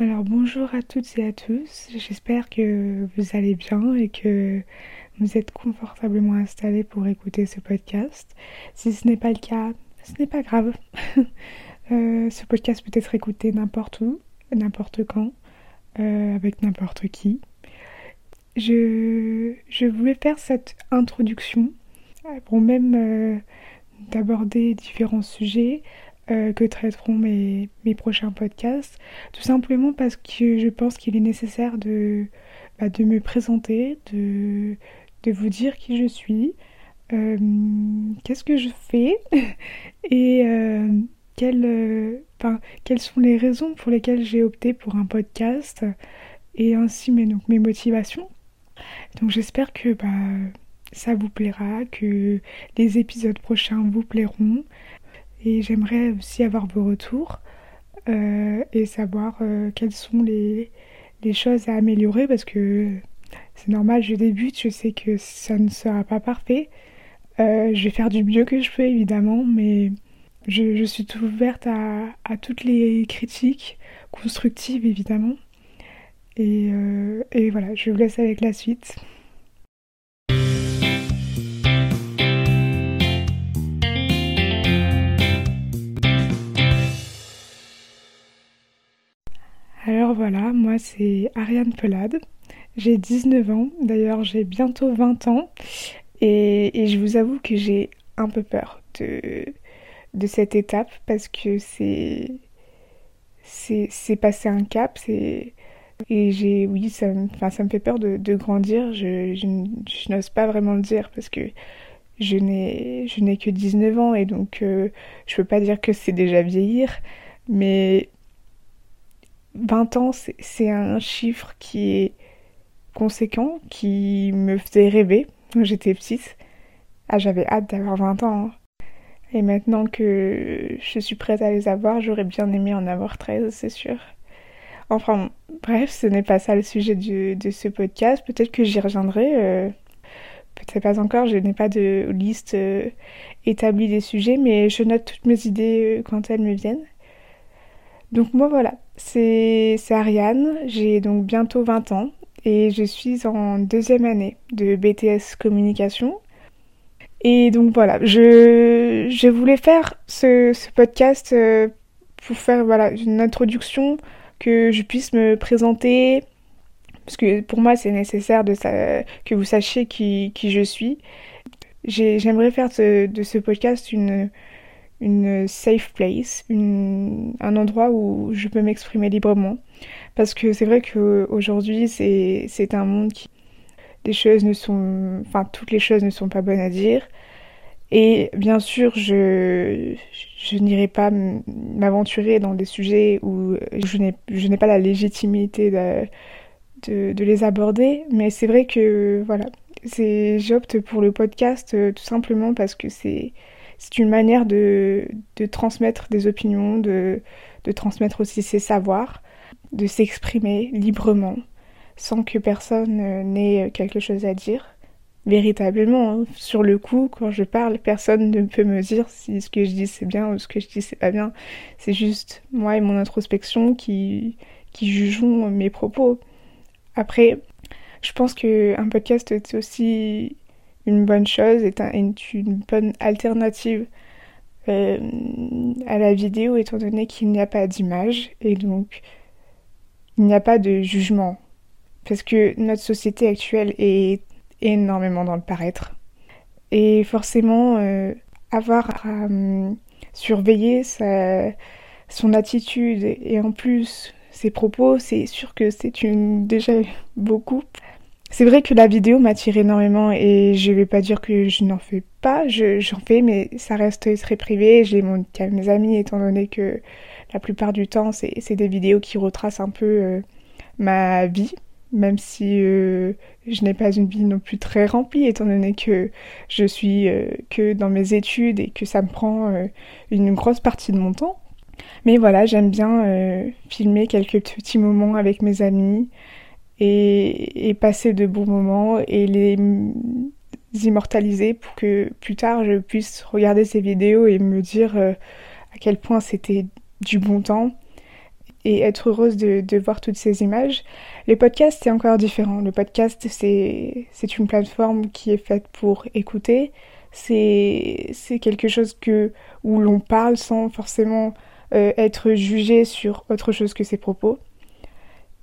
Alors bonjour à toutes et à tous, j'espère que vous allez bien et que vous êtes confortablement installés pour écouter ce podcast. Si ce n'est pas le cas, ce n'est pas grave. Euh, ce podcast peut être écouté n'importe où, n'importe quand, euh, avec n'importe qui. Je, voulais faire cette introduction pour même euh, d'aborder différents sujets euh, que traiteront mes, mes, prochains podcasts, tout simplement parce que je pense qu'il est nécessaire de, bah, de me présenter, de, de vous dire qui je suis, euh, qu'est-ce que je fais et euh, quelles, sont les raisons pour lesquelles j'ai opté pour un podcast et ainsi mes, donc, mes motivations. Donc j'espère que bah, ça vous plaira, que les épisodes prochains vous plairont. Et j'aimerais aussi avoir vos retours euh, et savoir euh, quelles sont les, les, choses à améliorer parce que c'est normal, je débute, je sais que ça ne sera pas parfait. Euh, je vais faire du mieux que je peux évidemment, mais je, je suis ouverte à, à, toutes les critiques constructives évidemment. Et, et voilà, je vous laisse avec la suite. Voilà, moi c'est Ariane Pelade, j'ai 19 ans, d'ailleurs j'ai bientôt 20 ans. Et, je vous avoue que j'ai un peu peur de, cette étape parce que c'est c'est passer un cap, et j'ai oui ça me, ça me fait peur de, grandir, je, n'ose pas vraiment le dire parce que je n'ai je n'ai que 19 ans et donc euh, je peux pas dire que c'est déjà vieillir. Mais 20 ans, c'est un chiffre qui est conséquent, qui me faisait rêver quand j'étais petite. Ah, j'avais hâte d'avoir 20 ans. Hein. Et maintenant que je suis prête à les avoir, j'aurais bien aimé en avoir 13, c'est sûr. Enfin, bref, ce n'est pas ça le sujet de ce podcast. Peut-être que j'y reviendrai. Euh, Peut-être pas encore, je n'ai pas de liste euh, établie des sujets, mais je note toutes mes idées euh, quand elles me viennent. Donc moi voilà, c'est Ariane, j'ai donc bientôt 20 ans et je suis en deuxième année de BTS communication. Et donc voilà, je, voulais faire ce, podcast euh, pour faire voilà, une introduction, que je puisse me présenter, parce que pour moi c'est nécessaire de que vous sachiez qui, je suis. J'aimerais faire de ce podcast une, une safe place, un endroit où je peux m'exprimer librement. Parce que c'est vrai qu'aujourd'hui, c'est un monde qui. Les choses ne sont. Enfin, toutes les choses ne sont pas bonnes à dire. Et bien sûr, je, je n'irai pas m'aventurer dans des sujets où je n'ai pas la légitimité de, de, de les aborder. Mais c'est vrai que, voilà, j'opte pour le podcast euh, tout simplement parce que c'est c'est une manière de, de, transmettre des opinions, de, de transmettre aussi ses savoirs, de s'exprimer librement, sans que personne n'ait quelque chose à dire. Véritablement, hein. sur le coup, quand je parle, personne ne peut me dire si ce que je dis c'est bien ou ce que je dis c'est pas bien. C'est juste moi et mon introspection qui, qui jugeons mes propos. Après, je pense qu'un podcast est aussi une bonne chose, est, un, une bonne alternative euh, à la vidéo étant donné qu'il n'y a pas d'image et donc il n'y a pas de jugement. Parce que notre société actuelle est énormément dans le paraître. Et forcément, euh, avoir à euh, surveiller sa, son attitude et en plus ses propos, c'est sûr que c'est une déjà beaucoup. C'est vrai que la vidéo m'attire énormément et je vais pas dire que je n'en fais pas, j'en fais mais ça reste très privé, j'ai mon mes amis étant donné que la plupart du temps c'est des vidéos qui retracent un peu euh, ma vie, même si euh, je n'ai pas une vie non plus très remplie étant donné que je suis euh, que dans mes études et que ça me prend une grosse partie de mon temps. Mais voilà, j'aime bien filmer quelques petits moments avec mes amis, et, passer de bons moments et les immortaliser pour que plus tard je puisse regarder ces vidéos et me dire euh, à quel point c'était du bon temps. et être heureuse de, voir toutes ces images. Le podcast, c'est encore différent. Le podcast, c'est, c'est une plateforme qui est faite pour écouter. C'est, c'est quelque chose que, où l'on parle sans forcément euh, être jugé sur autre chose que ses propos.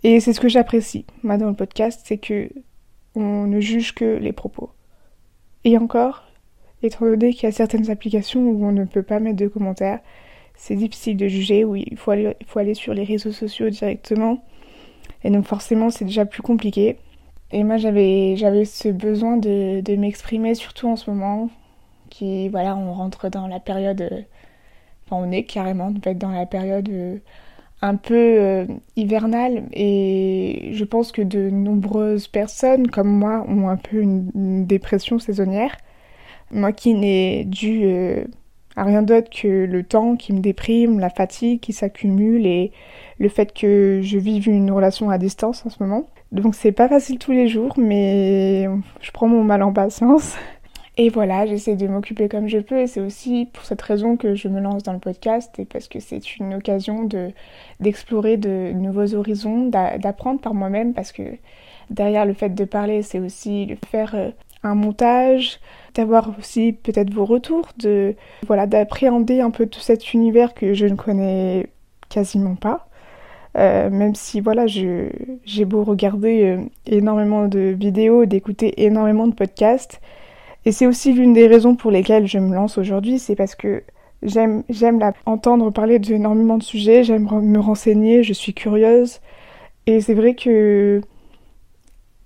Et c'est ce que j'apprécie, moi, dans le podcast, c'est que on ne juge que les propos. Et encore, étant donné qu'il y a certaines applications où on ne peut pas mettre de commentaires, c'est difficile de juger, oui, il faut aller, faut aller sur les réseaux sociaux directement. Et donc forcément, c'est déjà plus compliqué. Et moi, j'avais, j'avais ce besoin de, m'exprimer, surtout en ce moment, qui, voilà, on rentre dans la période... Enfin, on est carrément en fait, dans la période euh, un peu euh, hivernale. Et je pense que de nombreuses personnes, comme moi, ont un peu une, dépression saisonnière. Moi qui n'ai dû à rien d'autre que le temps qui me déprime, la fatigue qui s'accumule et le fait que je vive une relation à distance en ce moment. Donc c'est pas facile tous les jours, mais je prends mon mal en patience. Et voilà, j'essaie de m'occuper comme je peux et c'est aussi pour cette raison que je me lance dans le podcast et parce que c'est une occasion de d'explorer de nouveaux horizons, d'apprendre par moi-même parce que derrière le fait de parler, c'est aussi le faire euh, un montage, d'avoir aussi peut-être vos retours, de voilà, d'appréhender un peu tout cet univers que je ne connais quasiment pas. Euh, même si voilà, j'ai beau regarder euh, énormément de vidéos, d'écouter énormément de podcasts, et c'est aussi l'une des raisons pour lesquelles je me lance aujourd'hui, c'est parce que j'aime j'aime entendre parler d'énormément de sujets, j'aime me renseigner, je suis curieuse, et c'est vrai que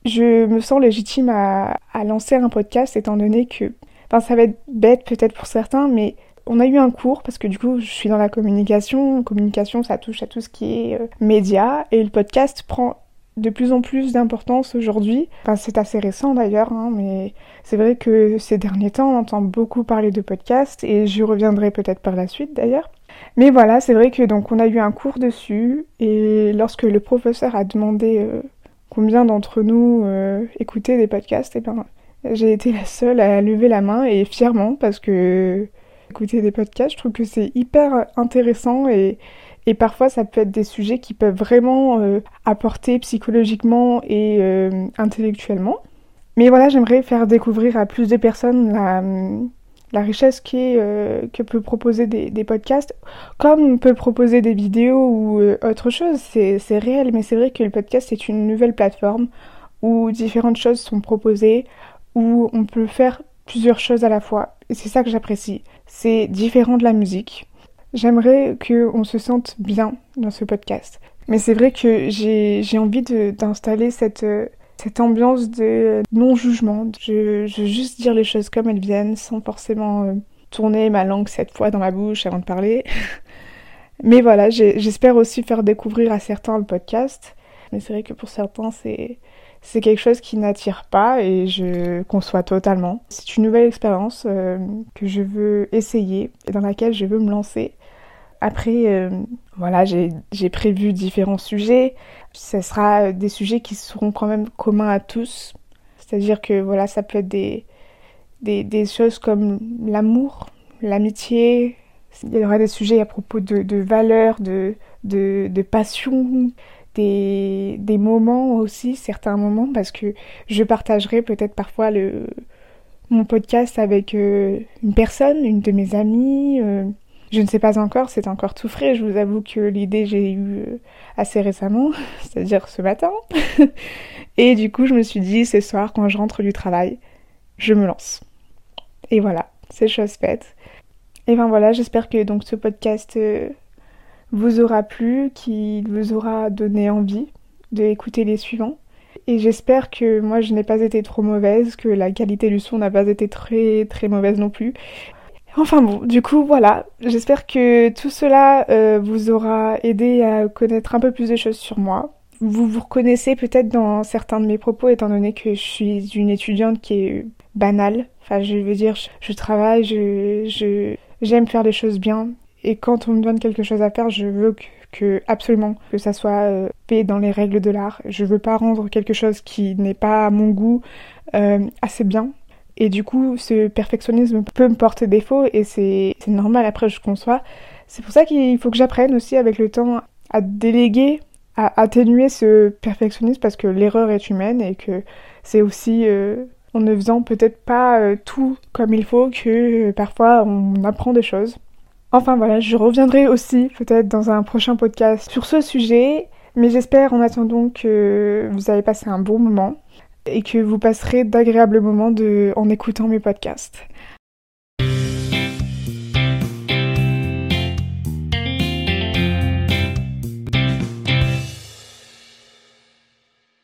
je me sens légitime à, lancer un podcast étant donné que, enfin ça va être bête peut-être pour certains, mais on a eu un cours parce que du coup je suis dans la communication, communication ça touche à tout ce qui est euh, média et le podcast prend de plus en plus d'importance aujourd'hui. Enfin, c'est assez récent d'ailleurs, hein, mais c'est vrai que ces derniers temps, on entend beaucoup parler de podcast et j'y reviendrai peut-être par la suite d'ailleurs. Mais voilà, c'est vrai que donc on a eu un cours dessus et lorsque le professeur a demandé euh, combien d'entre nous euh, écoutaient des podcasts, et eh ben j'ai été la seule à lever la main et fièrement parce que écouter des podcasts, je trouve que c'est hyper intéressant et, et parfois ça peut être des sujets qui peuvent vraiment euh, apporter psychologiquement et euh, intellectuellement. Mais voilà, j'aimerais faire découvrir à plus de personnes la, la richesse euh, que peut proposer des, podcasts, comme peut proposer des vidéos ou autre chose, c'est réel, mais c'est vrai que le podcast est une nouvelle plateforme où différentes choses sont proposées, où on peut faire plusieurs choses à la fois, et c'est ça que j'apprécie. C'est différent de la musique. J'aimerais qu'on se sente bien dans ce podcast. Mais c'est vrai que j'ai envie d'installer cette, euh, cette ambiance de non-jugement. Je, veux juste dire les choses comme elles viennent, sans forcément euh, tourner ma langue cette fois dans ma bouche avant de parler. Mais voilà, j'espère aussi faire découvrir à certains le podcast. Mais c'est vrai que pour certains, c'est c'est quelque chose qui n'attire pas et je conçois totalement. C'est une nouvelle expérience euh, que je veux essayer et dans laquelle je veux me lancer. Après, euh, voilà, j'ai prévu différents sujets. Ce sera des sujets qui seront quand même communs à tous. C'est-à-dire que voilà, ça peut être des, des, choses comme l'amour, l'amitié. Il y aura des sujets à propos de, valeurs, de, de, passion, des, des moments aussi, certains moments, parce que je partagerai peut-être parfois le, mon podcast avec euh, une personne, une de mes amies. Euh, je ne sais pas encore, c'est encore tout frais. Je vous avoue que l'idée j'ai eu euh, assez récemment, c'est-à-dire ce matin. Et du coup, je me suis dit ce soir, quand je rentre du travail, je me lance. Et voilà, c'est chose faite. Et ben voilà, j'espère que donc ce podcast euh, vous aura plu, qu'il vous aura donné envie d'écouter les suivants. Et j'espère que moi je n'ai pas été trop mauvaise, que la qualité du son n'a pas été très très mauvaise non plus. Enfin bon, du coup voilà, j'espère que tout cela euh, vous aura aidé à connaître un peu plus de choses sur moi. Vous vous reconnaissez peut-être dans certains de mes propos étant donné que je suis une étudiante qui est banale. Enfin je veux dire, je, travaille, je, j'aime faire les choses bien et quand on me donne quelque chose à faire, je veux que, absolument que ça soit euh, fait dans les règles de l'art. Je veux pas rendre quelque chose qui n'est pas à mon goût euh, assez bien et du coup, ce perfectionnisme peut me porter défaut et c'est normal, après je conçois. C'est pour ça qu'il faut que j'apprenne aussi avec le temps à déléguer, à atténuer ce perfectionnisme parce que l'erreur est humaine et que c'est aussi euh, en ne faisant peut-être pas euh, tout comme il faut que parfois on apprend des choses. Enfin voilà, je reviendrai aussi peut-être dans un prochain podcast sur ce sujet, mais j'espère en attendant que vous avez passé un bon moment et que vous passerez d'agréables moments de... en écoutant mes podcasts.